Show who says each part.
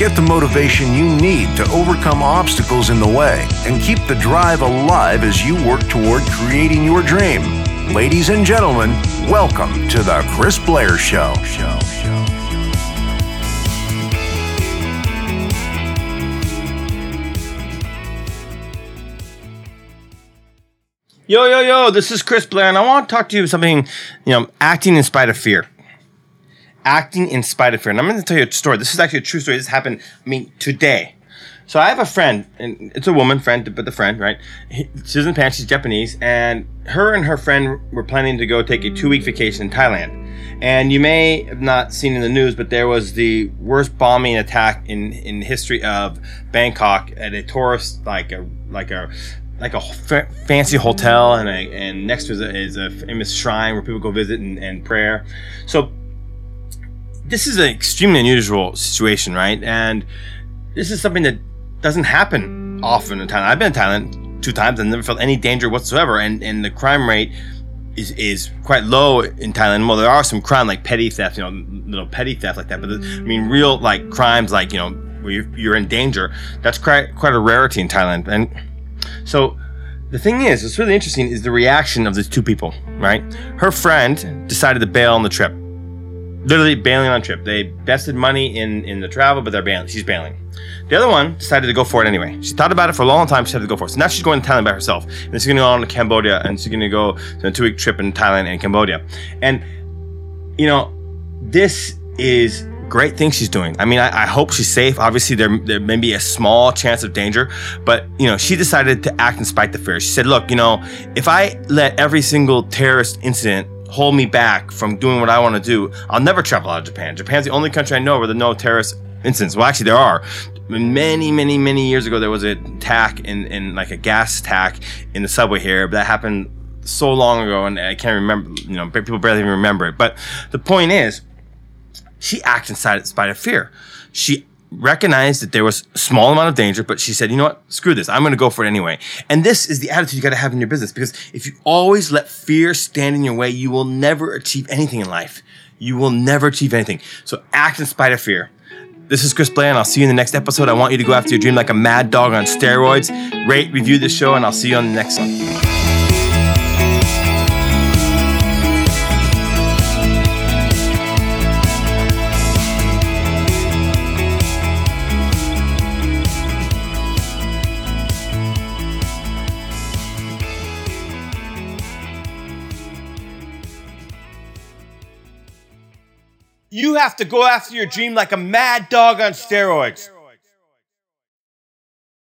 Speaker 1: Get the motivation you need to overcome obstacles in the way and keep the drive alive as you work toward creating your dream. Ladies and gentlemen, welcome to the Chris Blair Show.
Speaker 2: Yo, yo, yo, this is Chris Blair, and I want to talk to you about something, you know, acting in spite of fear. Acting in spite of fear. And I'm going to tell you a story. This is actually a true story. This happened, I mean, today. So I have a friend, and it's a woman friend, but the friend, right? He, she doesn't pan, she's Japanese, and her and her friend were planning to go take a two week vacation in Thailand. And you may have not seen in the news, but there was the worst bombing attack in, in history of Bangkok at a tourist, like a, like a, like a fa- fancy hotel, and a, and next to is a famous shrine where people go visit and, and prayer. So this is an extremely unusual situation, right? And this is something that doesn't happen often in Thailand. I've been in Thailand two times and never felt any danger whatsoever, and and the crime rate is is quite low in Thailand. Well, there are some crime like petty theft, you know, little petty theft like that, but the, I mean, real like crimes like you know where you're, you're in danger. That's quite quite a rarity in Thailand, and so the thing is, what's really interesting is the reaction of these two people, right? Her friend decided to bail on the trip. Literally bailing on trip. They invested money in, in the travel, but they're bailing. She's bailing. The other one decided to go for it anyway. She thought about it for a long time. She had to go for it. So now she's going to Thailand by herself. And she's going to go on to Cambodia and she's going to go to a two week trip in Thailand and Cambodia. And, you know, this is great thing she's doing. I mean, I, I, hope she's safe. Obviously, there there may be a small chance of danger, but you know, she decided to act in spite of fear. She said, "Look, you know, if I let every single terrorist incident hold me back from doing what I want to do, I'll never travel out of Japan. Japan's the only country I know where there are no terrorist incidents. Well, actually, there are. Many, many, many years ago, there was an attack in, in like a gas attack in the subway here, but that happened so long ago, and I can't remember. You know, people barely even remember it. But the point is, she acts in spite of fear. She recognized that there was a small amount of danger, but she said, you know what? Screw this. I'm going to go for it anyway. And this is the attitude you got to have in your business because if you always let fear stand in your way, you will never achieve anything in life. You will never achieve anything. So act in spite of fear. This is Chris Blair, and I'll see you in the next episode. I want you to go after your dream like a mad dog on steroids. Rate, review this show, and I'll see you on the next one. You have to go after your dream like a mad dog on steroids.